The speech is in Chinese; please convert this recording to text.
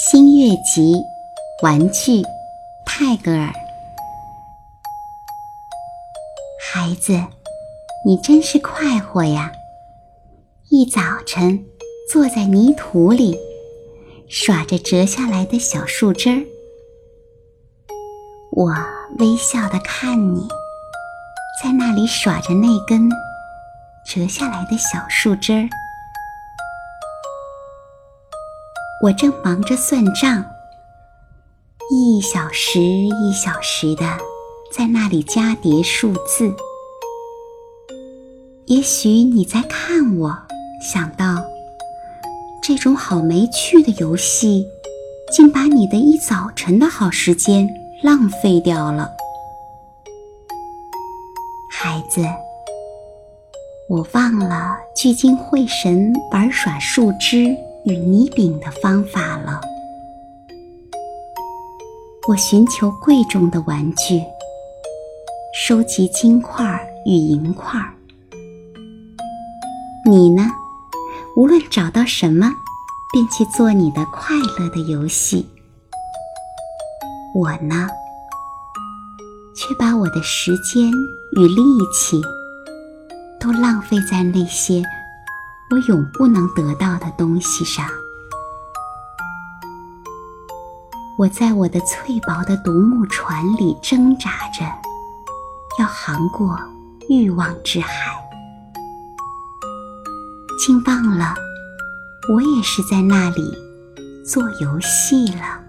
新月集，玩具，泰戈尔。孩子，你真是快活呀！一早晨，坐在泥土里，耍着折下来的小树枝儿。我微笑的看你，在那里耍着那根折下来的小树枝儿。我正忙着算账，一小时一小时的在那里加叠数字。也许你在看我，想到这种好没趣的游戏，竟把你的一早晨的好时间浪费掉了。孩子，我忘了聚精会神玩耍树枝。与泥饼的方法了。我寻求贵重的玩具，收集金块与银块。你呢？无论找到什么，便去做你的快乐的游戏。我呢，却把我的时间与力气都浪费在那些。我永不能得到的东西上，我在我的脆薄的独木船里挣扎着，要航过欲望之海，竟忘了我也是在那里做游戏了。